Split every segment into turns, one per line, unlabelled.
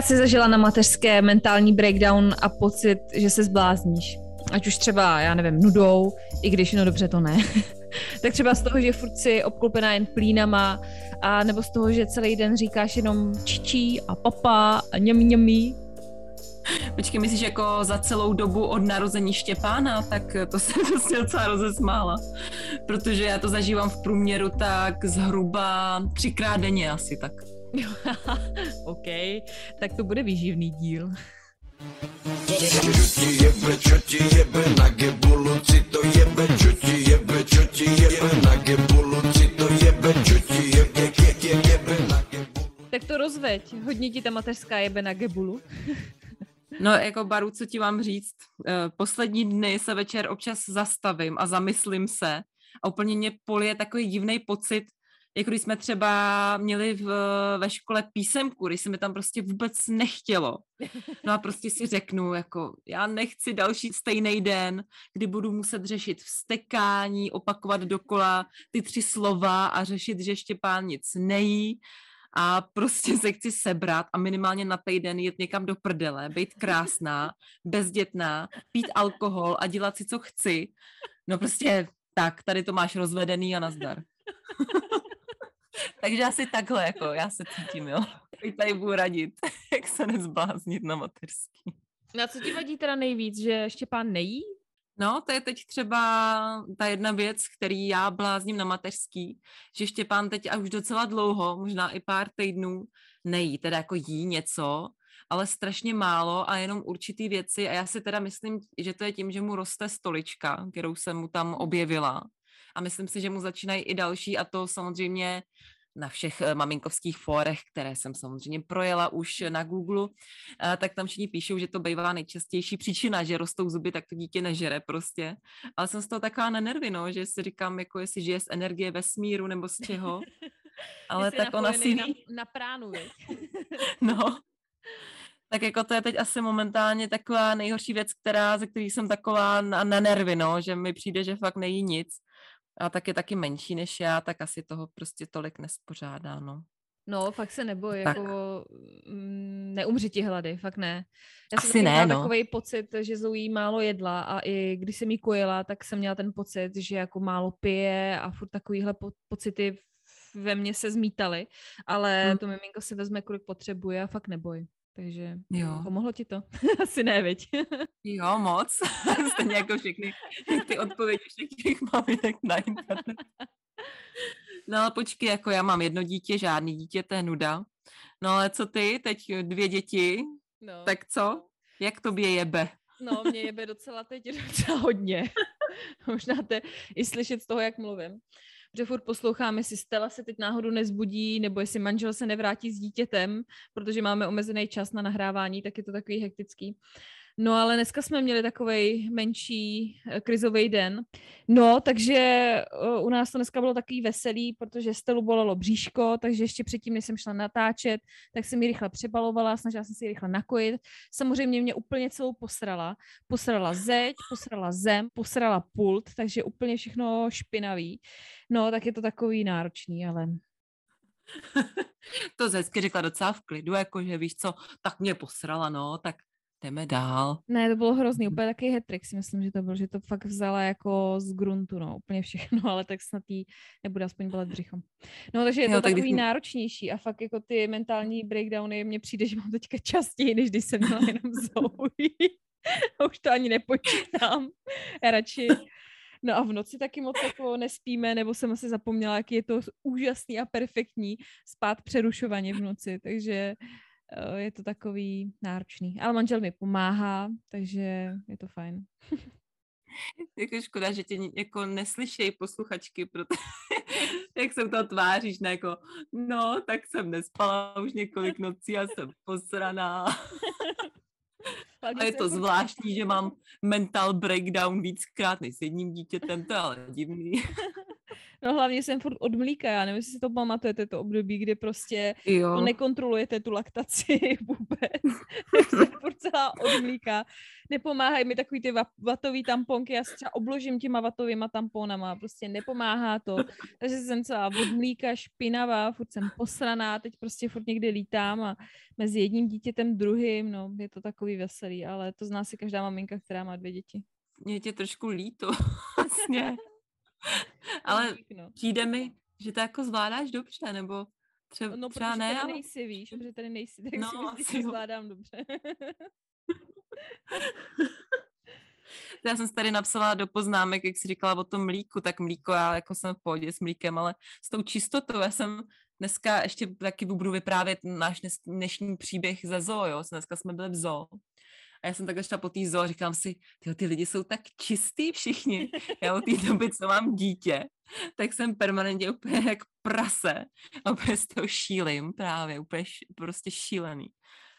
Kolikrát jsi zažila na mateřské mentální breakdown a pocit, že se zblázníš? Ať už třeba, já nevím, nudou, i když no dobře to ne. tak třeba z toho, že furt si obklopená jen plínama, a nebo z toho, že celý den říkáš jenom čičí a papa a němi němi.
Počkej, myslíš jako za celou dobu od narození Štěpána, tak to jsem prostě docela rozesmála. Protože já to zažívám v průměru tak zhruba třikrát denně asi tak.
OK, tak to bude výživný díl. Tak to rozveď. Hodně ti ta mateřská jebe na gebulu.
No, jako Baru, co ti mám říct? Eh, poslední dny se večer občas zastavím a zamyslím se a úplně mě polije takový divný pocit, jako když jsme třeba měli v, ve škole písemku, když se mi tam prostě vůbec nechtělo. No a prostě si řeknu, jako já nechci další stejný den, kdy budu muset řešit vstekání, opakovat dokola ty tři slova a řešit, že Štěpán nic nejí a prostě se chci sebrat a minimálně na týden jet někam do prdele, být krásná, bezdětná, pít alkohol a dělat si, co chci. No prostě tak, tady to máš rozvedený a nazdar. Takže asi takhle, jako já se cítím, jo. Teď tady budu radit, jak se nezbláznit na mateřský.
Na co ti vadí teda nejvíc, že Štěpán nejí?
No, to je teď třeba ta jedna věc, který já blázním na mateřský, že Štěpán teď a už docela dlouho, možná i pár týdnů, nejí, teda jako jí něco, ale strašně málo a jenom určitý věci a já si teda myslím, že to je tím, že mu roste stolička, kterou jsem mu tam objevila a myslím si, že mu začínají i další a to samozřejmě na všech eh, maminkovských fórech, které jsem samozřejmě projela už na Google, eh, tak tam všichni píšou, že to bývá nejčastější příčina, že rostou zuby, tak to dítě nežere prostě. Ale jsem z toho taková na nervy, no, že si říkám, jako jestli žije z energie vesmíru nebo z čeho.
Ale tak ona si... Na, na pránu,
No, tak jako to je teď asi momentálně taková nejhorší věc, která, ze který jsem taková na, na nervy, no, že mi přijde, že fakt nejí nic a tak je taky menší než já, tak asi toho prostě tolik nespořádá, no.
No, fakt se neboj, tak. jako neumři ti hlady, fakt ne. Já
Asi jsem ne, no.
takový pocit, že Zoe málo jedla a i když jsem jí kojila, tak jsem měla ten pocit, že jako málo pije a furt takovýhle po- pocity ve mně se zmítaly, ale hmm. to miminko si vezme, kolik potřebuje a fakt neboj. Takže jo. pomohlo ti to? Asi ne, viď?
jo, moc. Stejně jako všechny ty odpovědi všech těch maminek na. No ale počkej, jako já mám jedno dítě, žádný dítě, to je nuda. No ale co ty, teď dvě děti, no. tak co? Jak tobě jebe?
No, mě jebe docela teď docela hodně. Možná to i slyšet z toho, jak mluvím že furt poslouchám, jestli Stella se teď náhodou nezbudí, nebo jestli manžel se nevrátí s dítětem, protože máme omezený čas na nahrávání, tak je to takový hektický. No ale dneska jsme měli takový menší eh, krizový den. No, takže eh, u nás to dneska bylo takový veselý, protože Stelu bolelo bříško, takže ještě předtím, než jsem šla natáčet, tak jsem ji rychle přebalovala, snažila jsem si ji rychle nakojit. Samozřejmě mě úplně celou posrala. Posrala zeď, posrala zem, posrala pult, takže úplně všechno špinavý. No, tak je to takový náročný, ale
to hezky řekla docela v klidu, jakože víš co, tak mě posrala, no, tak jdeme dál.
Ne, to bylo hrozný, úplně taky hetrik si myslím, že to byl, že to fakt vzala jako z gruntu, no, úplně všechno, ale tak snad jí nebude aspoň bolet břicho. No, takže je to jo, takový když... náročnější a fakt jako ty mentální breakdowny mně přijde, že mám teďka častěji, než když jsem měla jenom Zoe. Už to ani nepočítám. Já radši No a v noci taky moc jako nespíme, nebo jsem asi zapomněla, jak je to úžasný a perfektní spát přerušovaně v noci, takže je to takový náročný. Ale manžel mi pomáhá, takže je to fajn.
jako škoda, že tě jako neslyšejí posluchačky, protože jak se to tváříš, ne jako, no, tak jsem nespala už několik nocí a jsem posraná.
Hlavně
A je to
furt-
zvláštní, že mám mental breakdown víckrát než s jedním dítětem, to je ale divný.
No hlavně jsem furt od mlíka, já nevím, jestli si to pamatujete, to období, kdy prostě to
Jo,
nekontrolujete tu laktaci vůbec. Jsem furt celá od mlíka. Nepomáhají mi takový ty va- vatový tamponky, já se třeba obložím těma vatovýma tamponama, prostě nepomáhá to. Takže jsem celá od mlíka špinavá, furt jsem posraná, teď prostě furt někde lítám a mezi jedním dítětem druhým, no je to takový veselý, ale to zná si každá maminka, která má dvě děti.
mě tě trošku líto, vlastně. Ale
no.
přijde mi, že to jako zvládáš dobře, nebo třeba,
No,
třeba ne,
tady
ale...
nejsi, víš, protože tady nejsi, tak
No,
si myslíš,
asi
že zvládám dobře.
Já jsem si tady napsala do poznámek, jak jsi říkala o tom mlíku, tak mlíko, já jako jsem v pohodě s mlíkem, ale s tou čistotou, já jsem dneska ještě taky budu vyprávět náš dnešní příběh ze zoo, jo, dneska jsme byli v zoo. A já jsem takhle šla po té zoo a říkám si, tyjo, ty lidi jsou tak čistý všichni. Já od té doby, co mám dítě, tak jsem permanentně úplně jak prase a úplně z toho šílím právě, úplně š, prostě šílený.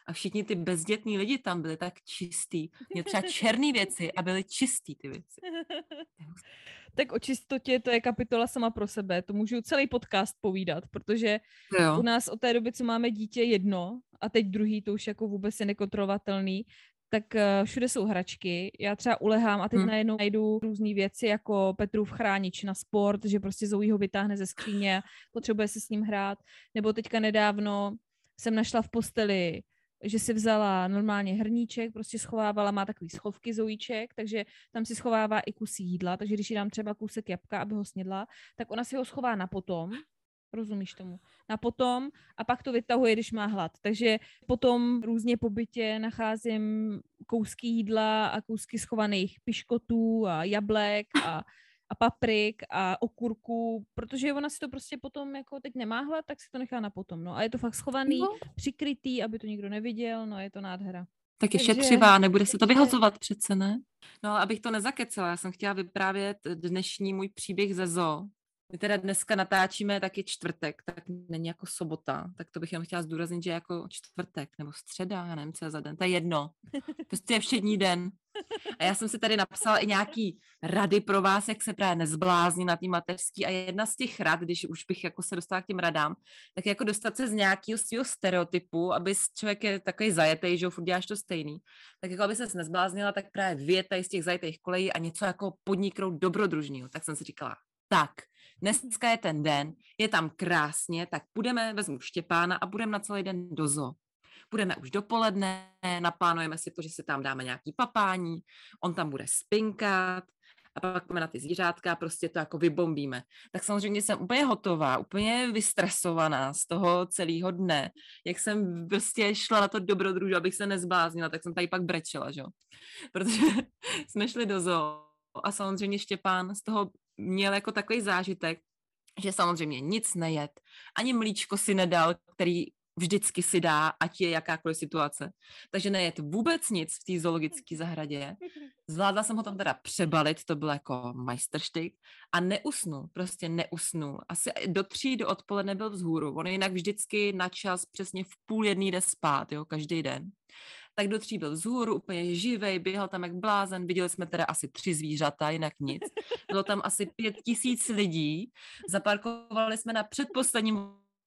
A všichni ty bezdětní lidi tam byli tak čistý. Měli třeba černé věci a byly čistý ty věci.
tak o čistotě to je kapitola sama pro sebe. To můžu celý podcast povídat, protože u
Jo.
nás od té doby, co máme dítě jedno a teď druhý, to už jako vůbec je nekontrolovatelný, tak eh, všude jsou hračky. Já třeba ulehám a teď
Hm.
najednou najdu různé věci jako Petrův chránič na sport, že prostě Zoe ho vytáhne ze skříně, a potřebuje se s ním hrát. Nebo teďka nedávno jsem našla v posteli že si vzala normálně hrníček, prostě schovávala, má takový schovky zojíček, takže tam si schovává i kusy jídla, takže když jí dám třeba kousek jabka, aby ho snědla, tak ona si ho schová na potom, rozumíš tomu, na potom a pak to vytahuje, když má hlad. Takže potom různě po bytě nacházím kousky jídla a kousky schovaných piškotů a jablek a, a paprik a okurku, protože ona si to prostě potom jako teď nemá hlad, tak si to nechá na potom. No a je to fakt schovaný,
No,
přikrytý, aby to nikdo neviděl, no je to nádhera.
tak je
Takže-
šetřivá, nebude se to vyhazovat přece, ne? No, ale abych to nezakecela, já jsem chtěla vyprávět dnešní můj příběh ze zoo. My teda dneska natáčíme taky čtvrtek, tak není jako sobota, tak to bych jenom chtěla zdůraznit, že jako čtvrtek nebo středa, já nevím, co je za den, to je jedno. Prostě je všední den. A já jsem si tady napsala i nějaký rady pro vás, jak se právě nezbláznit na té mateřský a jedna z těch rad, když už bych jako se dostala k těm radám, tak jako dostat se z nějakého svého stereotypu, aby člověk je takový zajetý, že jo, furt děláš to stejný, tak jako aby se nezbláznila, tak právě tady z těch zajetých kolejí a něco jako podniknout dobrodružného. Tak jsem si říkala, tak, dneska je ten den, je tam krásně, tak půjdeme, vezmu Štěpána a budeme na celý den do zoo. Půjdeme už dopoledne, naplánujeme si to, že si tam dáme nějaký papání, on tam bude spinkat a pak půjdeme na ty zvířátka a prostě to jako vybombíme. Tak samozřejmě jsem úplně hotová, úplně vystresovaná z toho celého dne, jak jsem prostě šla na to dobrodružu, abych se nezbláznila, tak jsem tady pak brečela, že. Protože jsme šli do zoo a samozřejmě Štěpán z toho měl jako takový zážitek, že samozřejmě nic nejet, ani mlíčko si nedal, který vždycky si dá, ať je jakákoliv situace. Takže nejet vůbec nic v té zoologické zahradě. Zvládla jsem ho tam teda přebalit, to byl jako majsterštyk a neusnul, prostě neusnul. Asi do tří do odpoledne byl vzhůru. On jinak vždycky na čas přesně v půl jedný jde spát, jo, každý den. Tak do tří byl vzhůru, úplně živej, běhal tam jak blázen, viděli jsme teda asi tři zvířata, jinak nic. Bylo tam asi pět tisíc lidí, zaparkovali jsme na předposledním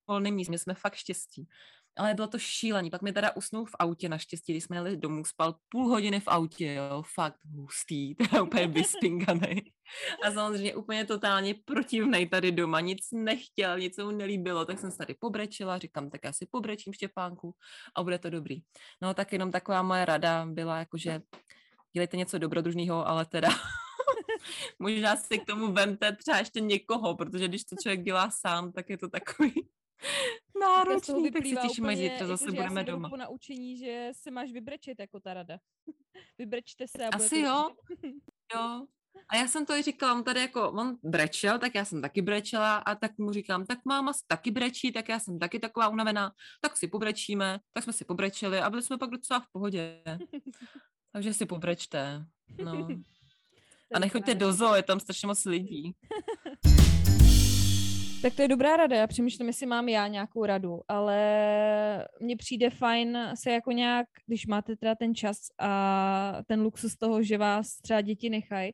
volném místě, jsme fakt štěstí. Ale bylo to šílený. Pak mi teda usnul v autě naštěstí, když jsme jeli domů, spal půl hodiny v autě, jo, fakt hustý, teda úplně vyspinganý. A samozřejmě úplně totálně protivnej tady doma, nic nechtěl, nic mu nelíbilo, tak jsem se tady pobrečila, říkám, tak já si pobrečím Štěpánku a bude to dobrý. No tak jenom taková moje rada byla, jakože dělejte něco dobrodružného, ale teda možná si k tomu vemte třeba ještě někoho, protože když to člověk dělá sám, tak je to takový náročný, tak se
vyplývá
těším,
úplně,
zítra zase
jako,
budeme doma.
po naučení, že se máš vybrečet jako ta rada. Vybrečte se a bude
Asi
to
jo, jo. A já jsem to i říkala, on tady jako, on brečel, tak já jsem taky brečela a tak mu říkám, tak máma taky brečí, tak já jsem taky taková unavená, tak si pobrečíme, tak jsme si pobrečeli a byli jsme pak docela v pohodě. Takže si pobrečte, no.
To
A nechoďte do zoo, je tam strašně moc lidí.
Tak to je dobrá rada, já přemýšlím, jestli mám já nějakou radu, ale mně přijde fajn se jako nějak, když máte teda ten čas a ten luxus toho, že vás třeba děti nechají,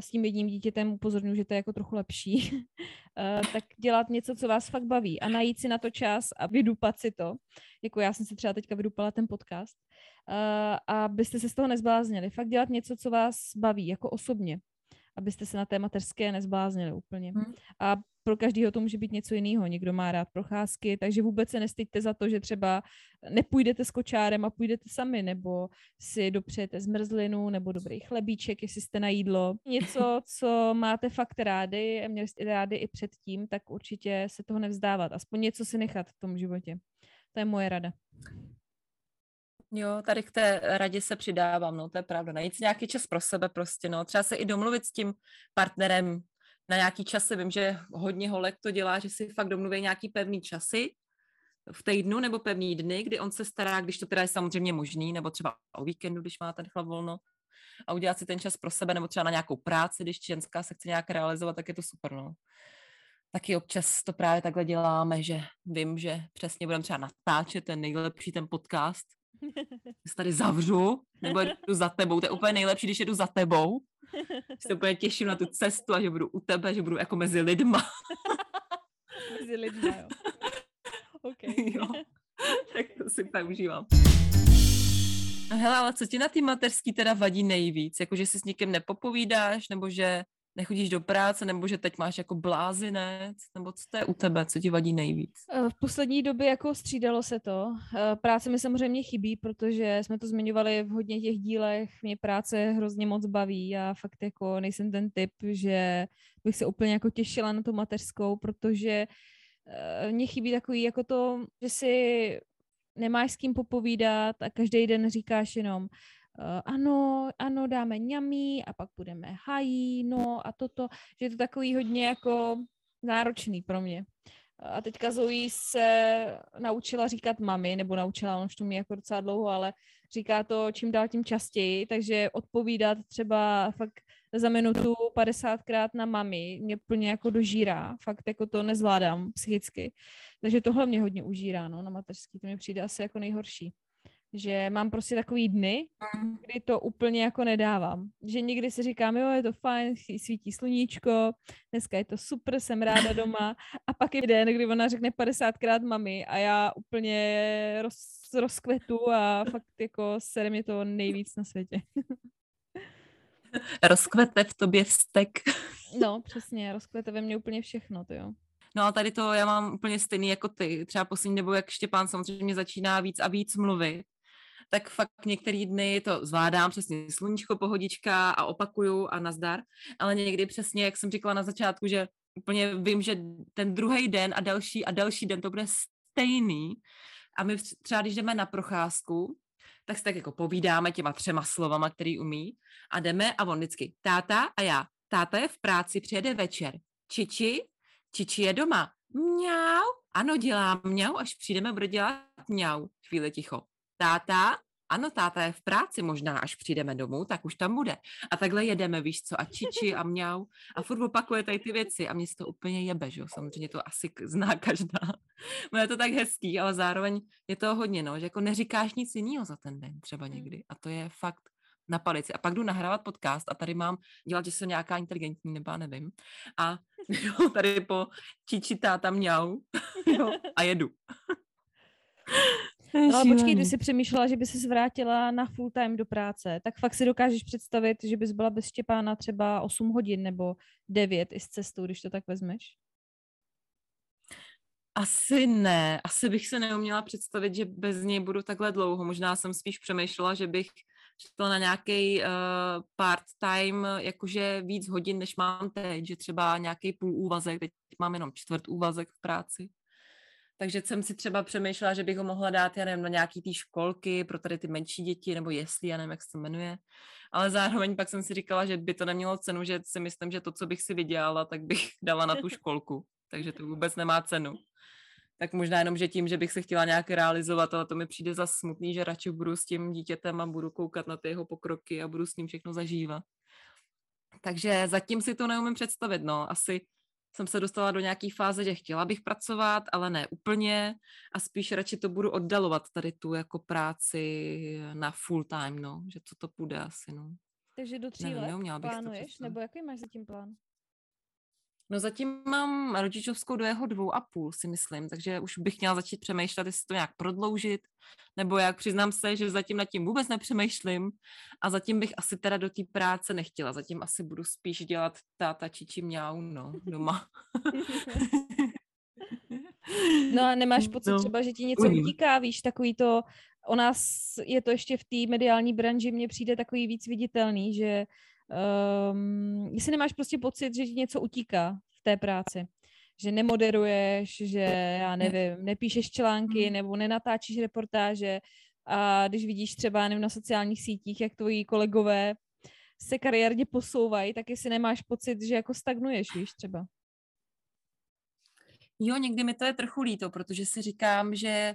s tím jedním dítětem upozorňuji, že to je jako trochu lepší, eh, tak dělat něco, co vás fakt baví a najít si na to čas a vydupat si to, jako já jsem si třeba teďka vydupala ten podcast, uh, abyste se z toho nezbláznili. Fakt dělat něco, co vás baví, jako osobně abyste se na té mateřské nezbláznili úplně. Hmm. A pro každého to může být něco jiného. Někdo má rád procházky, takže vůbec se nestyďte za to, že třeba nepůjdete s kočárem a půjdete sami, nebo si dopřejete zmrzlinu, nebo dobrý chlebíček, jestli jste na jídlo. Něco, co máte fakt rádi a měli jste rádi i předtím, tak určitě se toho nevzdávat. Aspoň něco si nechat v tom životě. To je moje rada.
Jo, tady k té radě se přidávám, no to je pravda. Najít nějaký čas pro sebe prostě, no. Třeba se i domluvit s tím partnerem na nějaký časy. Vím, že hodně holek to dělá, že si fakt domluví nějaký pevný časy v týdnu nebo pevný dny, kdy on se stará, když to teda je samozřejmě možný, nebo třeba o víkendu, když má ten chlap volno a udělat si ten čas pro sebe, nebo třeba na nějakou práci, když ženská se chce nějak realizovat, tak je to super, no. Taky občas to právě takhle děláme, že vím, že přesně budeme třeba natáčet ten nejlepší ten podcast, se tady zavřu, nebo jdu za tebou. To je úplně nejlepší, když jedu za tebou. Se úplně těším na tu cestu a že budu u tebe, že budu jako mezi lidma.
mezi lidma, jo. Okay.
jo. Tak to si pak užívám. No hele, ale co ti na ty mateřský teda vadí nejvíc? Jako, že si s nikým nepopovídáš, nebo že nechodíš do práce, nebo že teď máš jako blázinec, nebo co to je u tebe, co ti vadí nejvíc?
Eh, v poslední době jako střídalo se to. Eh, práce mi samozřejmě chybí, protože jsme to zmiňovali v hodně těch dílech, mě práce hrozně moc baví a fakt jako nejsem ten typ, že bych se úplně jako těšila na tu mateřskou, protože eh, mě chybí takový jako to, že si nemáš s kým popovídat a každý den říkáš jenom ano, ano, dáme ňamí a pak budeme hají, no a toto, že je to takový hodně jako náročný pro mě. A teďka Zoe se naučila říkat mami, nebo naučila, on už to mě jako docela dlouho, ale říká to čím dál tím častěji, takže odpovídat třeba fakt za minutu 50krát na mami mě plně jako dožírá, fakt jako to nezvládám psychicky. Takže tohle mě hodně užírá, no, na mateřský, to mi přijde asi jako nejhorší že mám prostě takový dny, mm. kdy to úplně jako nedávám. Že někdy si říkám, jo, je to fajn, svítí sluníčko, dneska je to super, jsem ráda doma. A pak je den, kdy ona řekne 50krát mami a já úplně roz, rozkvetu a fakt jako sere mě to nejvíc na světě.
Rozkvete v tobě vztek.
No, přesně, rozkvete ve mně úplně všechno, to jo.
No a tady to já mám úplně stejný jako ty. Třeba poslední dobou, jak Štěpán samozřejmě začíná víc a víc mluvit, tak fakt některý dny to zvládám, přesně sluníčko, pohodička a opakuju a nazdar, ale někdy přesně, jak jsem říkala na začátku, že úplně vím, že ten druhý den a další a další den to bude stejný a my třeba, když jdeme na procházku, tak si tak jako povídáme těma třema slovama, který umí a jdeme a on vždycky táta a já. Táta je v práci, přijede večer. Čiči, Čiči je doma. Mňau. Ano, dělá mňau, až přijdeme, bude dělat mňau. Chvíli ticho táta, ano, táta je v práci, možná až přijdeme domů, tak už tam bude. A takhle jedeme, víš co, a čiči a mňau. A furt opakuje tady ty věci a mě se to úplně jebe, že jo, samozřejmě to asi zná každá. No je to tak hezký, ale zároveň je to hodně, no, že jako neříkáš nic jiného za ten den třeba hmm. někdy. A to je fakt na palici. A pak jdu nahrávat podcast a tady mám dělat, že jsem nějaká inteligentní, nebo nevím. A jo, tady po čiči táta mňau jo, a jedu.
No ale počkej, když jsi přemýšlela, že by se vrátila na full time do práce, tak fakt si dokážeš představit, že bys byla bez Štěpána třeba 8 hodin nebo 9 i s cestou, když to tak vezmeš?
Asi ne. Asi bych se neuměla představit, že bez něj budu takhle dlouho. Možná jsem spíš přemýšlela, že bych šla na nějaký uh, part-time, jakože víc hodin, než mám teď, že třeba nějaký půl úvazek, teď mám jenom čtvrt úvazek v práci. Takže jsem si třeba přemýšlela, že bych ho mohla dát, já nevím, na nějaký ty školky pro tady ty menší děti, nebo jestli, já nevím, jak se to jmenuje. Ale zároveň pak jsem si říkala, že by to nemělo cenu, že si myslím, že to, co bych si vydělala, tak bych dala na tu školku. Takže to vůbec nemá cenu. Tak možná jenom, že tím, že bych se chtěla nějak realizovat, ale to mi přijde za smutný, že radši budu s tím dítětem a budu koukat na ty jeho pokroky a budu s ním všechno zažívat. Takže zatím si to neumím představit, no. Asi jsem se dostala do nějaké fáze, že chtěla bych pracovat, ale ne úplně a spíš radši to budu oddalovat tady tu jako práci na full time, no, že co to půjde asi, no.
Takže do tří
Nevím,
let plánuješ? Nebo jaký máš zatím plán?
No zatím mám rodičovskou do jeho dvou a půl, si myslím, takže už bych měla začít přemýšlet, jestli to nějak prodloužit, nebo jak přiznám se, že zatím nad tím vůbec nepřemýšlím a zatím bych asi teda do té práce nechtěla. Zatím asi budu spíš dělat táta čiči mňau, no, doma.
No a nemáš pocit
No,
třeba, že ti něco utíká, víš, takový to, o nás je to ještě v té mediální branži, mně přijde takový víc viditelný, že um, jestli nemáš prostě pocit, že ti něco utíká v té práci, že nemoderuješ, že já nevím, nepíšeš články
Mm.
nebo nenatáčíš reportáže a když vidíš třeba nevím, na sociálních sítích, jak tvoji kolegové se kariérně posouvají, tak jestli nemáš pocit, že jako stagnuješ, víš, třeba.
Jo, někdy mi to je trochu líto, protože si říkám, že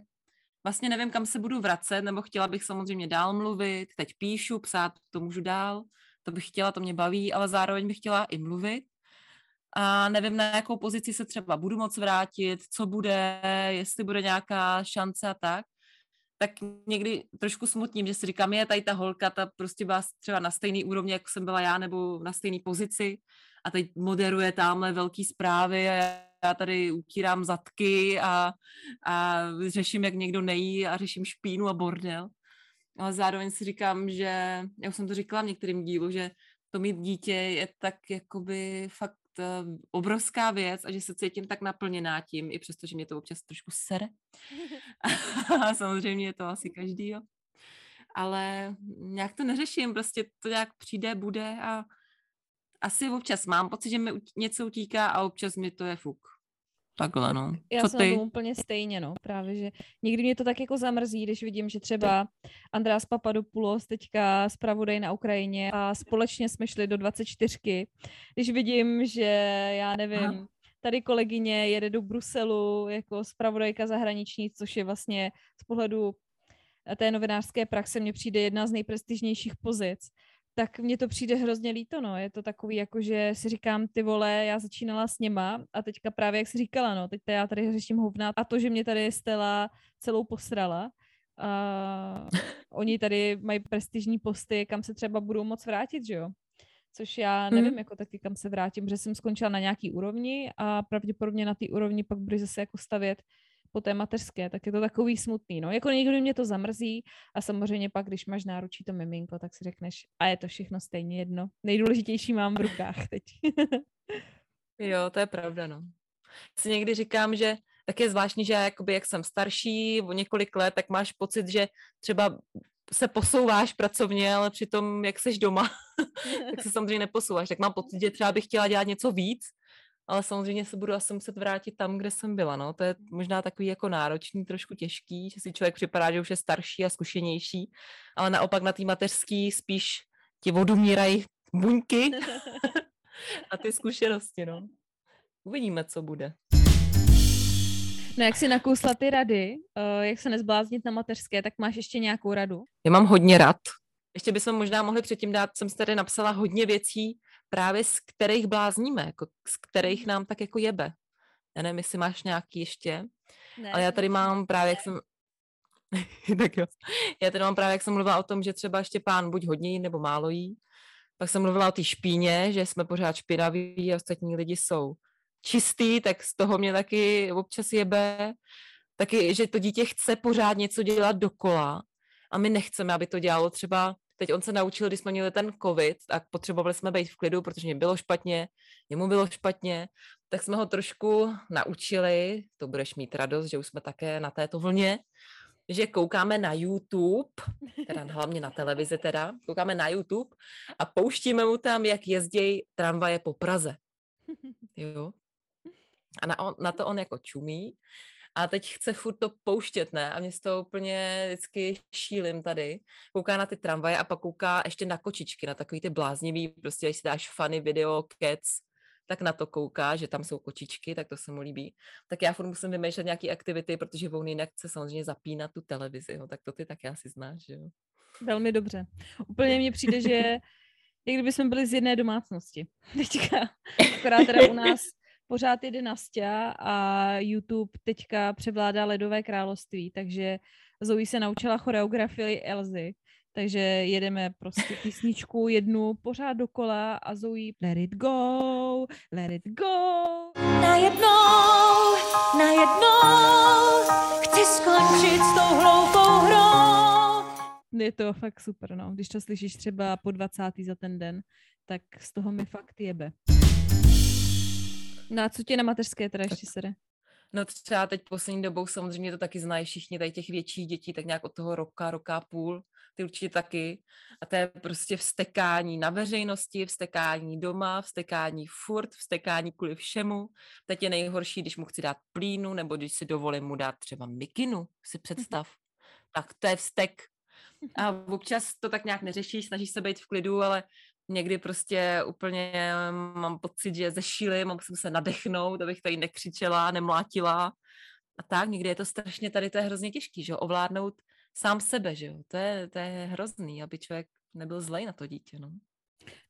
vlastně nevím, kam se budu vracet, nebo chtěla bych samozřejmě dál mluvit, teď píšu, psát, to můžu dál, to bych chtěla, to mě baví, ale zároveň bych chtěla i mluvit. A nevím, na jakou pozici se třeba budu moc vrátit, co bude, jestli bude nějaká šance a tak. Tak někdy trošku smutním, že si říkám, je tady ta holka, ta prostě byla třeba na stejný úrovni, jako jsem byla já, nebo na stejné pozici a teď moderuje tamhle velký zprávy a já tady utírám zadky a, a řeším, jak někdo nejí a řeším špínu a bordel. Ale zároveň si říkám, že, já už jsem to říkala v některém dílu, že to mít dítě je tak jakoby fakt eh, obrovská věc a že se cítím tak naplněná tím, i přesto, že mě to občas trošku sere. A samozřejmě je to asi každý, jo. Ale nějak to neřeším, prostě to nějak přijde, bude a asi občas mám pocit, že mi něco utíká a občas mi to je fuk. Takhle, no.
Já
Co
jsem na
ty?
tom úplně stejně, no, právě, že někdy mě to tak jako zamrzí, když vidím, že třeba András Papadopoulos teďka zpravodaj na Ukrajině a společně jsme šli do 24. Když vidím, že já nevím,
Aha.
tady kolegyně jede do Bruselu jako zpravodajka zahraniční, což je vlastně z pohledu té novinářské praxe mně přijde jedna z nejprestižnějších pozic, tak mně to přijde hrozně líto, no. Je to takový, jako že si říkám, ty vole, já začínala s něma a teďka právě, jak jsi říkala, no, teď já tady řeším hovna a to, že mě tady Stella celou posrala, a oni tady mají prestižní posty, kam se třeba budou moc vrátit, že jo? Což já nevím,
Mhm.
jako taky kam se vrátím, protože jsem skončila na nějaký úrovni a pravděpodobně na té úrovni pak budu zase jako stavět po té mateřské, tak je to takový smutný. No, jako někdy mě to zamrzí a samozřejmě pak, když máš náručí to miminko, tak si řekneš, a je to všechno stejně jedno. Nejdůležitější mám v rukách teď.
Jo, to je pravda, no. Si někdy říkám, že tak je zvláštní, že já jakoby, jak jsem starší o několik let, tak máš pocit, že třeba se posouváš pracovně, ale přitom, jak seš doma, tak se samozřejmě neposouváš. Tak mám pocit, že třeba bych chtěla dělat něco víc, ale samozřejmě se budu asi muset vrátit tam, kde jsem byla. No. To je možná takový jako náročný, trošku těžký, že si člověk připadá, že už je starší a zkušenější, ale naopak na té mateřský spíš ti odumírají buňky a ty zkušenosti. No. Uvidíme, co bude.
No jak si nakousla ty rady, uh, jak se nezbláznit na mateřské, tak máš ještě nějakou radu?
Já mám hodně rad. Ještě bychom možná mohli předtím dát, jsem si tady napsala hodně věcí, právě z kterých blázníme, jako z kterých nám tak jako jebe. Já nevím, jestli máš nějaký ještě,
Ne,
ale já tady mám právě, jak jsem... tak jo. Já tady mám právě, jak jsem mluvila o tom, že třeba Štěpán buď hodně jí, nebo málo jí. Pak jsem mluvila o té špíně, že jsme pořád špinaví a ostatní lidi jsou čistý, tak z toho mě taky občas jebe. Taky, že to dítě chce pořád něco dělat dokola a my nechceme, aby to dělalo třeba, teď on se naučil, když jsme měli ten covid, tak potřebovali jsme být v klidu, protože mě bylo špatně, jemu bylo špatně, tak jsme ho trošku naučili, to budeš mít radost, že už jsme také na této vlně, že koukáme na YouTube, teda hlavně na televizi teda, koukáme na YouTube a pouštíme mu tam, jak jezdí tramvaje po Praze. Jo. A na, on, na to on jako čumí a teď chce furt to pouštět, ne? A mě z toho úplně vždycky šílim tady. Kouká na ty tramvaje a pak kouká ještě na kočičky, na takový ty bláznivý, prostě když si dáš funny video, cats, tak na to kouká, že tam jsou kočičky, tak to se mu líbí. Tak já furt musím vymýšlet nějaké aktivity, protože on jinak chce samozřejmě zapínat tu televizi, jo? tak to ty taky asi znáš, že jo?
Velmi dobře. Úplně mně přijde, že jak kdyby jsme byli z jedné domácnosti. Teďka. Akorát teda u nás pořád jede Nastia a YouTube teďka převládá Ledové království, takže Zoe se naučila choreografii Elzy. Takže jedeme prostě písničku jednu pořád dokola a Zoe let it go, let it go.
Najednou, najednou chci skončit s tou hloupou hrou.
Je to fakt super, no. Když to slyšíš třeba po 20. za ten den, tak z toho mi fakt jebe. No a co tě na mateřské teda ještě sere?
No třeba teď poslední dobou samozřejmě to taky znají všichni tady těch větších dětí, tak nějak od toho roka, roka a půl, ty určitě taky. A to je prostě vstekání na veřejnosti, vstekání doma, vstekání furt, vstekání kvůli všemu. Teď je nejhorší, když mu chci dát plínu, nebo když si dovolím mu dát třeba mikinu, si představ. Tak to je vztek. A občas to tak nějak neřešíš, snažíš se být v klidu, ale někdy prostě úplně mám pocit, že zešílim, musím se nadechnout, abych tady nekřičela, nemlátila a tak. Někdy je to strašně, tady to je hrozně těžký, že jo, ovládnout sám sebe, že jo, to je, to je hrozný, aby člověk nebyl zlej na to dítě, no.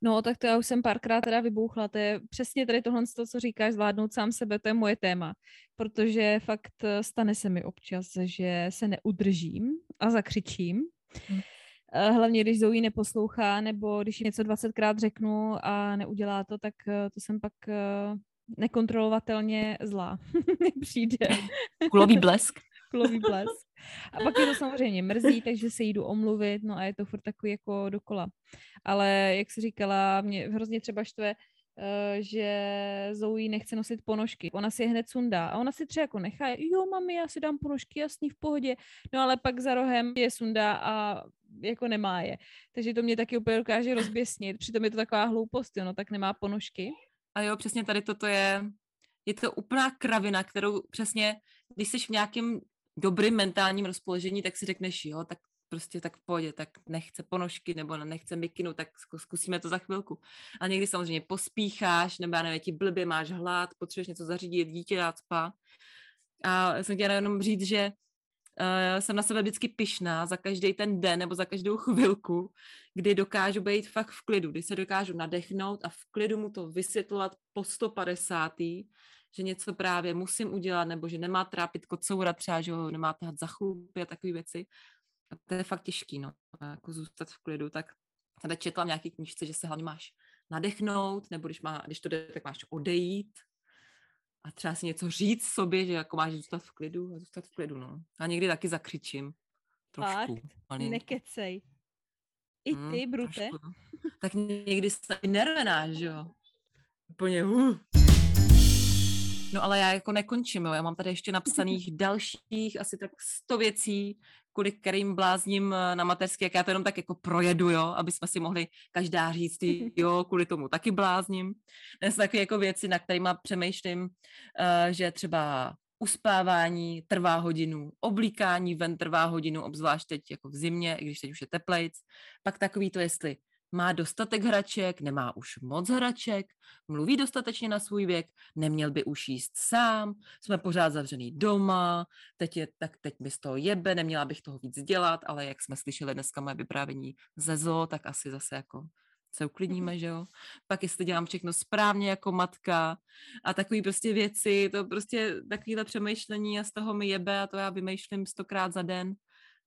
No, tak to já už jsem párkrát teda vybouchla. To je přesně tady tohle, co říkáš, zvládnout sám sebe, to je moje téma. Protože fakt eh, stane se mi občas, že se neudržím a zakřičím. Hmm. Eh, hlavně když Zoe neposlouchá, nebo když něco 20krát řeknu a neudělá to, tak eh, to jsem pak eh, nekontrolovatelně zlá. Přijde.
Kulový blesk.
Kulový blesk. A pak je to samozřejmě mrzí, takže se jdu omluvit, no a je to furt takový jako dokola. Ale jak jsi říkala, mě hrozně třeba štve, že Zoe nechce nosit ponožky. Ona si je hned sundá a ona si třeba jako nechá, jo mami, já si dám ponožky, jasný, v pohodě. No ale pak za rohem je sundá a jako nemá je. Takže to mě taky úplně dokáže rozběsnit. Přitom je to taková hloupost, jo, no tak nemá ponožky.
A jo, přesně tady toto je, je to úplná kravina, kterou přesně, když jsi v nějakém dobrým mentálním rozpoložení, tak si řekneš, jo, tak prostě tak v pohodě, tak nechce ponožky nebo nechce mikinu, tak zkusíme to za chvilku. A někdy samozřejmě pospícháš, nebo já nevím, ti blbě máš hlad, potřebuješ něco zařídit, dítě dát spa. A jsem chtěla jenom říct, že uh, jsem na sebe vždycky pyšná za každý ten den nebo za každou chvilku, kdy dokážu být fakt v klidu, kdy se dokážu nadechnout a v klidu mu to vysvětlovat po 150. že něco právě musím udělat, nebo že nemá trápit kocoura třeba, že ho nemá tahat za chlupy a takové věci. A to je fakt těžký, no, jako zůstat v klidu, tak tady četla v nějaký knižce, že se hlavně máš nadechnout, nebo když, má, když to jde, tak máš odejít a třeba si něco říct sobě, že jako máš zůstat v klidu a zůstat v klidu, no. A někdy taky zakřičím. Trošku.
Fakt? Nekecej. I hmm, ty, hmm, Brute? Trošku,
no. Tak někdy jsi nervená, že jo? Úplně uh. No ale já jako nekončím, jo. já mám tady ještě napsaných dalších asi tak sto věcí, kvůli kterým blázním eh, na mateřské, jak já to jenom tak jako projedu, jo, aby jsme si mohli každá říct, jo, kvůli tomu taky blázním. To jsou takové jako věci, na kterými přemýšlím, uh, že třeba uspávání trvá hodinu, oblíkání ven trvá hodinu, obzvlášť teď jako v zimě, i když teď už je teplejc. Pak takový to, jestli má dostatek hraček, nemá už moc hraček, mluví dostatečně na svůj věk, neměl by už jíst sám, jsme pořád zavřený doma, teď je, tak teď mi z toho jebe, neměla bych toho víc dělat, ale jak jsme slyšeli dneska moje vyprávění ze zoo, tak asi zase jako se uklidníme, že jo. Pak jestli dělám všechno správně jako matka a takový prostě věci, to prostě takovýhle přemýšlení a z toho mi jebe a to já vymýšlím stokrát za den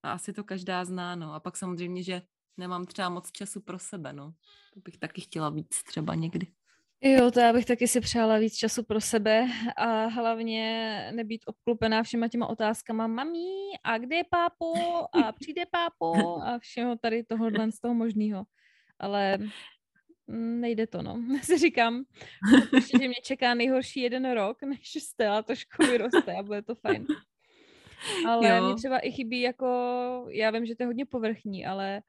a asi to každá zná, no. A pak samozřejmě, že nemám třeba moc času pro sebe, no. To bych taky chtěla víc třeba někdy.
Jo, to já bych taky si přála víc času pro sebe a hlavně nebýt obklopená všema těma otázkama mamí a kde je pápo a přijde pápo a všeho tady tohohle z toho možného. Ale nejde to, no. Já si říkám, že mě čeká nejhorší jeden rok, než Stella trošku vyroste a bude to fajn. Ale jo. mě třeba i chybí jako, já vím, že to je hodně povrchní, ale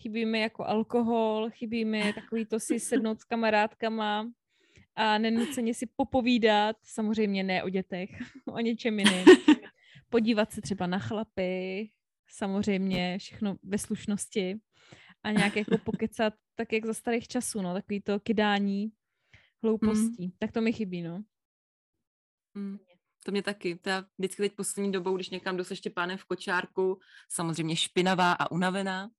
chybí mi jako alkohol, chybí mi takový to si sednout s kamarádkama a nenuceně si popovídat, samozřejmě ne o dětech, o něčem jiném. Podívat se třeba na chlapy, samozřejmě všechno ve slušnosti a nějak jako pokecat tak jak za starých časů, no, takový to kydání hloupostí. Mm. Tak to mi chybí, no.
Mm. To mě taky. To já vždycky teď poslední dobou, když někam jdu se Štěpánem v kočárku, samozřejmě špinavá a unavená,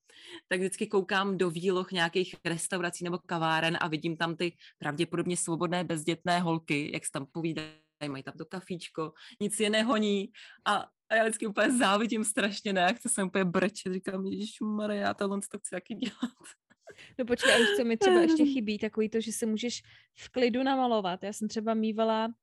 tak vždycky koukám do výloh nějakých restaurací nebo kaváren a vidím tam ty pravděpodobně svobodné bezdětné holky, jak se tam povídají, mají tam to kafíčko, nic je nehoní a, a já vždycky úplně závidím strašně, ne, chci se úplně brečet, říkám, Maria, já tohle to chci taky dělat.
No počkej, a co mi třeba ještě chybí, takový to, že se můžeš v klidu namalovat. Já jsem třeba mývala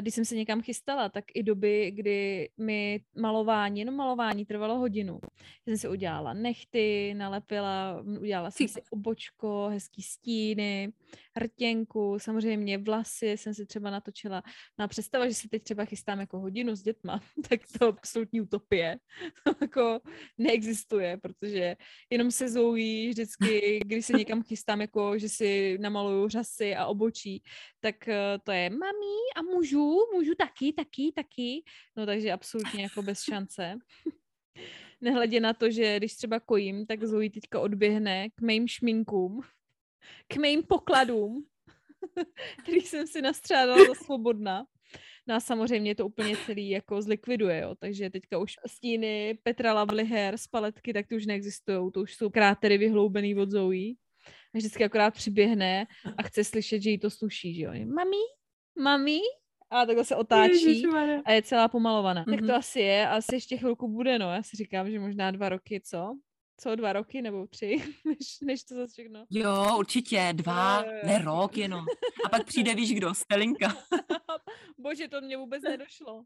když jsem se někam chystala, tak i doby, kdy mi malování, jenom malování trvalo hodinu. Já jsem si udělala nechty, nalepila, udělala jsem si obočko, hezký stíny, hrtěnku, samozřejmě vlasy jsem si třeba natočila. No a představa, že se teď třeba chystám jako hodinu s dětma, tak to absolutní utopie. To jako neexistuje, protože jenom se zoují vždycky, když se někam chystám, jako že si namaluju řasy a obočí, tak eh, to je mami a můžu, můžu taky, taky, taky. No takže absolutně jako bez šance. Nehledě na to, že když třeba kojím, tak Zoe teďka odběhne k mým šminkům, k mým pokladům, který jsem si nastřádala za svobodná. No a samozřejmě to úplně celý jako zlikviduje, jo. Takže teďka už stíny Petra Lovely Hair z paletky, tak ty už neexistují, to už jsou krátery vyhloubený od Zoe. A vždycky akorát přiběhne a chce slyšet, že jí to sluší, že jo. Mami, mami, a takhle se otáčí a je celá pomalovaná. Mm-hmm. Tak to mhm. asi je, asi ještě chvilku bude, no. Já si říkám, že možná dva roky, co? Co, dva roky nebo tři, než, než to zase všechno?
Jo, určitě, dva, ne rok jenom. A pak přijde, víš kdo, Stelinka.
Bože, to mě vůbec nedošlo.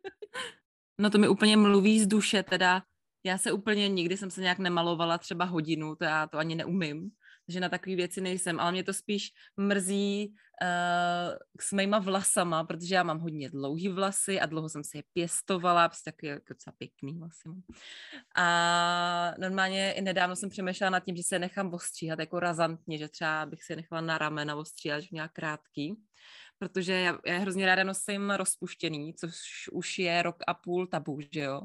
no to mi úplně mluví z duše, teda já se úplně nikdy jsem se nějak nemalovala třeba hodinu, to já to ani neumím že na takové věci nejsem, ale mě to spíš mrzí uh, s mýma vlasama, protože já mám hodně dlouhý vlasy a dlouho jsem si je pěstovala, prostě taky jako docela pěkný vlasy A normálně i nedávno jsem přemýšlela nad tím, že se nechám ostříhat jako razantně, že třeba bych si je nechala na ramena ostříhat, že měla krátký protože já, já hrozně ráda nosím rozpuštěný, což už je rok a půl tabu, že jo?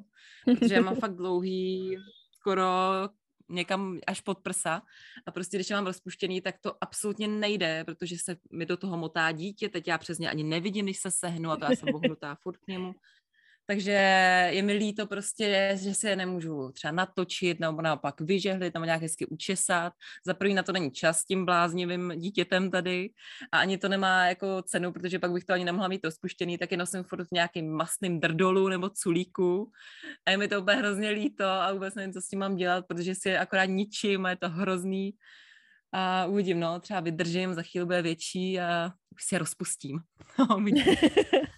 Protože já mám fakt dlouhý, skoro někam až pod prsa a prostě když mám rozpuštěný, tak to absolutně nejde, protože se mi do toho motá dítě, teď já přesně ani nevidím, když se sehnu a to já jsem bohnutá furt k němu. Takže je mi líto prostě, že se je nemůžu třeba natočit nebo naopak vyžehlit nebo nějak hezky učesat. Za první na to není čas s tím bláznivým dítětem tady a ani to nemá jako cenu, protože pak bych to ani nemohla mít rozpuštěný, tak je nosím furt v nějakým masným drdolu nebo culíku a je mi to úplně hrozně líto a vůbec nevím, co s tím mám dělat, protože si je akorát ničím a je to hrozný a uvidím, no, třeba vydržím, za chvíli bude větší a už si je rozpustím.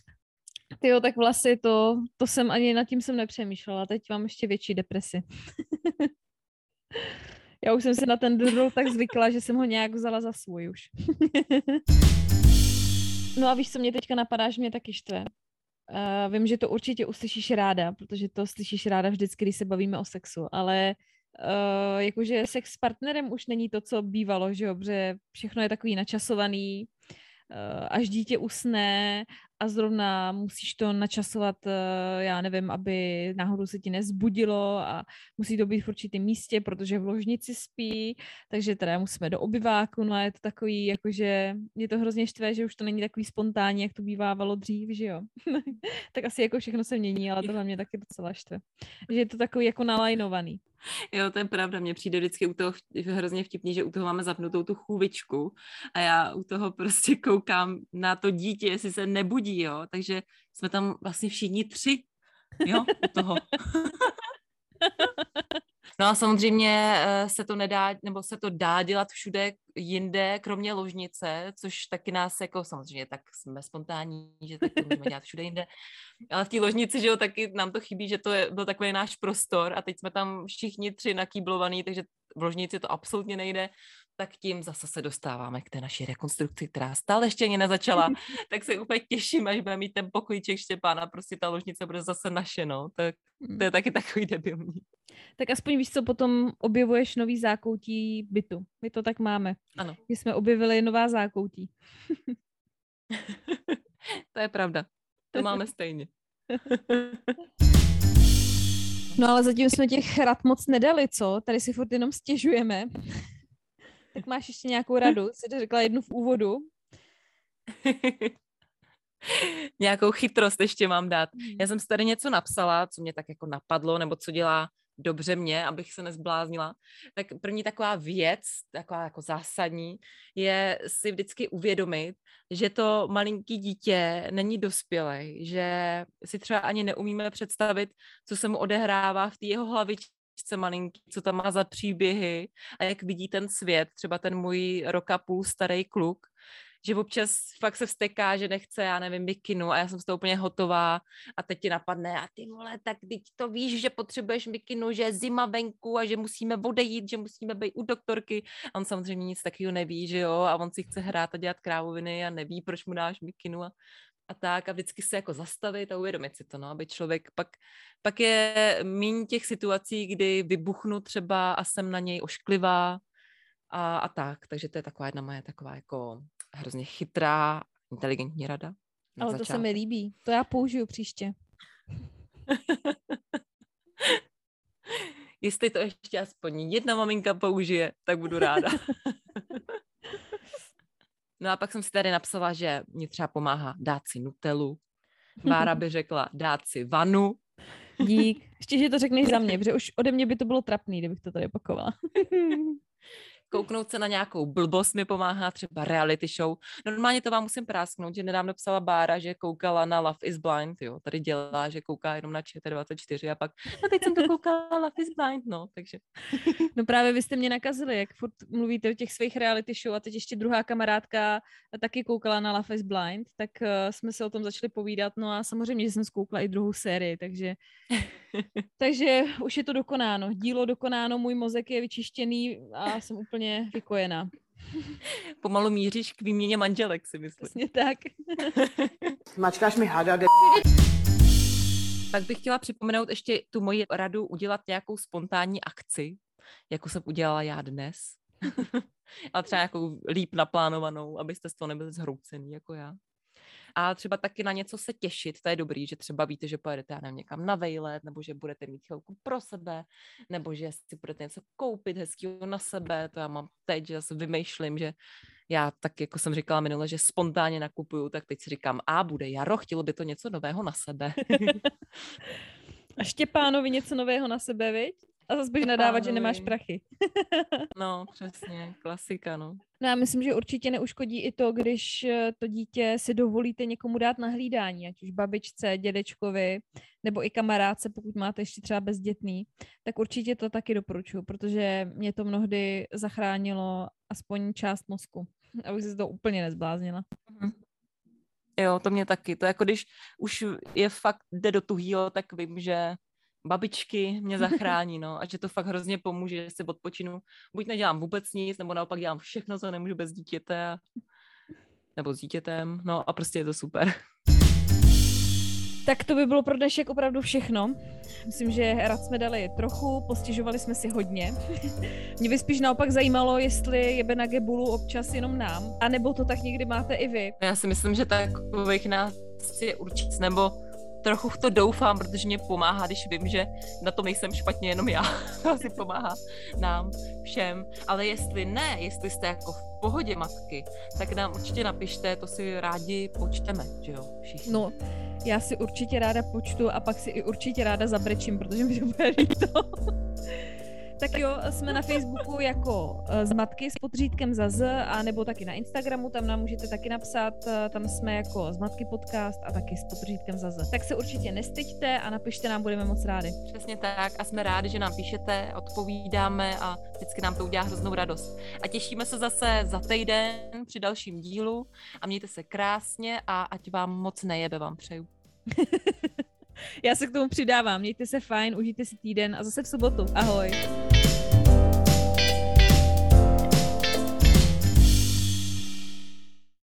Ty jo, tak vlasy to, to jsem ani nad tím jsem nepřemýšlela. Teď mám ještě větší depresi. Já už jsem se na ten drol tak zvykla, že jsem ho nějak vzala za svůj už. no a víš, co mě teďka napadá, že mě taky štve. Uh, vím, že to určitě uslyšíš ráda, protože to slyšíš ráda vždycky, když se bavíme o sexu, ale uh, jakože sex s partnerem už není to, co bývalo, že jo, protože všechno je takový načasovaný, uh, až dítě usne a zrovna musíš to načasovat, eh, já nevím, aby náhodou se ti nezbudilo a musí to být v určitém místě, protože v ložnici spí, takže teda musíme do obyváku, no a je to takový, jakože mě to hrozně štve, že už to není takový spontánní, jak to bývávalo dřív, že jo. tak asi jako všechno se mění, ale tohle mě taky docela štve. Že je to takový jako nalajnovaný.
Jo, to je pravda. Mně přijde vždycky u toho hrozně vtipný, že u toho máme zapnutou tu chůvičku a já u toho prostě koukám na to dítě, jestli se nebudí, jo. Takže jsme tam vlastně všichni tři, jo, toho. No a samozřejmě eh, se to nedá, nebo se to dá dělat všude jinde, kromě ložnice, což taky nás jako samozřejmě tak jsme spontánní, že tak to můžeme dělat všude jinde. Ale v té ložnici, že jo, taky nám to chybí, že to je, byl takový náš prostor a teď jsme tam všichni tři nakýblovaný, takže v ložnici to absolutně nejde tak tím zase se dostáváme k té naší rekonstrukci, která stále ještě ani nezačala, tak se úplně těším, až bude mít ten pokojíček Štěpána, prostě ta ložnice bude zase naše, no, tak to je taky takový debilní.
Tak aspoň víš, co potom objevuješ nový zákoutí bytu. My to tak máme.
Ano.
My jsme objevili nová zákoutí.
to je pravda. To máme stejně.
No ale zatím jsme těch rad moc nedali, co? Tady si furt jenom stěžujeme. Tak máš ještě nějakou radu? Jsi řekla jednu v úvodu.
Nějakou chytrost ještě mám dát.
Mhm.
Já jsem si tady něco napsala, co mě tak jako napadlo, nebo co dělá dobře mě, abych se nezbláznila. Tak první taková věc, taková jako zásadní, je si vždycky uvědomit, že to malinký dítě není dospělé, že si třeba ani neumíme představit, co se mu odehrává v té jeho hlavičce malinký, co tam má za příběhy a jak vidí ten svět, třeba ten můj roka půl starý kluk, že občas fakt se vsteká, že nechce, já nevím, mikinu a já jsem z toho úplně hotová a teď ti napadne a ty vole, tak teď to víš, že potřebuješ mikinu, že je zima venku a že musíme odejít, že musíme být u doktorky. A on samozřejmě nic takového neví, že jo, a on si chce hrát a dělat krávoviny a neví, proč mu dáš mikinu a, a tak a vždycky se jako zastavit a uvědomit si to, no, aby člověk pak, pak je méně těch situací, kdy vybuchnu třeba a jsem na něj ošklivá a, a tak, takže to je taková jedna moje taková jako hrozně chytrá, inteligentní rada.
Ale to se mi
začátek.
líbí. To já použiju příště.
Jestli to ještě aspoň jedna maminka použije, tak budu ráda. no a pak jsem si tady napsala, že mě třeba pomáhá dát si nutelu. Bára by řekla dát si vanu.
Dík. Ještě, že to řekneš za mě, protože už ode mě by to bylo trapný, kdybych to tady opakovala.
Kouknout se na nějakou blbost mi pomáhá, třeba reality show. Normálně to vám musím prásknout, že nedávno psala Bára, že koukala na Love is Blind, jo. Tady dělá, že kouká jenom na ČT24 a pak, no teď jsem to koukala Love is Blind, no, takže
No právě vy jste mě nakazili, jak furt mluvíte o těch svých reality show a teď ještě druhá kamarádka taky koukala na Love is Blind, tak uh, jsme se o tom začali povídat, no a samozřejmě, že jsem zkoukla i druhou sérii, takže takže už je to dokonáno. Dílo dokonáno, můj mozek je vyčištěný a jsem úplně vykojená.
pomalu míříš k výměně manželek, si myslím.
Přesně tak.
Mačkáš mi hada,
Pak bych chtěla připomenout ještě tu moji radu udělat nějakou spontánní akci, jako jsem udělala já dnes. Ale třeba nějakou líp naplánovanou, abyste z toho nebyli zhroucený jako já. A třeba taky na něco se těšit, to je dobrý, že třeba víte, že pojedete, já nevím, někam na vejlet, nebo že budete mít chvilku pro sebe, nebo že si budete něco koupit hezkého na sebe, to já mám teď, že zase vymýšlím, že já tak, jako jsem říkala minule, že spontánně nakupuju, tak teď si říkám, a bude jaro, chtělo by to něco nového na sebe.
A Štěpánovi něco nového na sebe, viď? A zase budeš nadávat, že nemáš prachy.
no, přesně, klasika, no.
No já myslím, že určitě neuškodí i to, když eh, to dítě si dovolíte někomu dát na hlídání, ať už babičce, dědečkovi, nebo i kamarádce, pokud máte ještě třeba bezdětný, tak určitě to taky doporučuji, protože mě to mnohdy zachránilo aspoň část mozku, abych se toho úplně nezbláznila.
Jo, to mě taky. To jako když už je fakt, jde do tuhýho, tak vím, že babičky mě zachrání, no, a že to fakt hrozně pomůže, že si odpočinu. Buď nedělám vůbec nic, nebo naopak dělám všechno, co nemůžu bez dítěte, a... nebo s dítětem, no a prostě je to super.
Tak to by bylo pro dnešek opravdu všechno. Myslím, že rad jsme dali trochu, postěžovali jsme si hodně. Mě by spíš naopak zajímalo, jestli jebe na Gebulu občas jenom nám, anebo to tak někdy máte i vy.
Já si myslím, že takových nás je určitě, nebo trochu to doufám, protože mě pomáhá, když vím, že na tom nejsem špatně jenom já. To asi pomáhá nám všem. Ale jestli ne, jestli jste jako v pohodě matky, tak nám určitě napište, to si rádi počteme, že jo, všichni.
No, já si určitě ráda počtu a pak si i určitě ráda zabrečím, protože mi to bude líto. Tak jo, jsme na Facebooku jako eh, z matky s podřídkem za z, a nebo taky na Instagramu, tam nám můžete taky napsat, eh, tam jsme jako z matky podcast a taky s podřídkem za z. Tak se určitě nestyďte a napište nám, budeme moc rádi.
Přesně tak a jsme rádi, že nám píšete, odpovídáme a vždycky nám to udělá hroznou radost. A těšíme se zase za týden při dalším dílu a mějte se krásně a ať vám moc nejebe, vám přeju.
Já se k tomu přidávám, mějte se fajn, užijte si týden a zase v sobotu. Ahoj.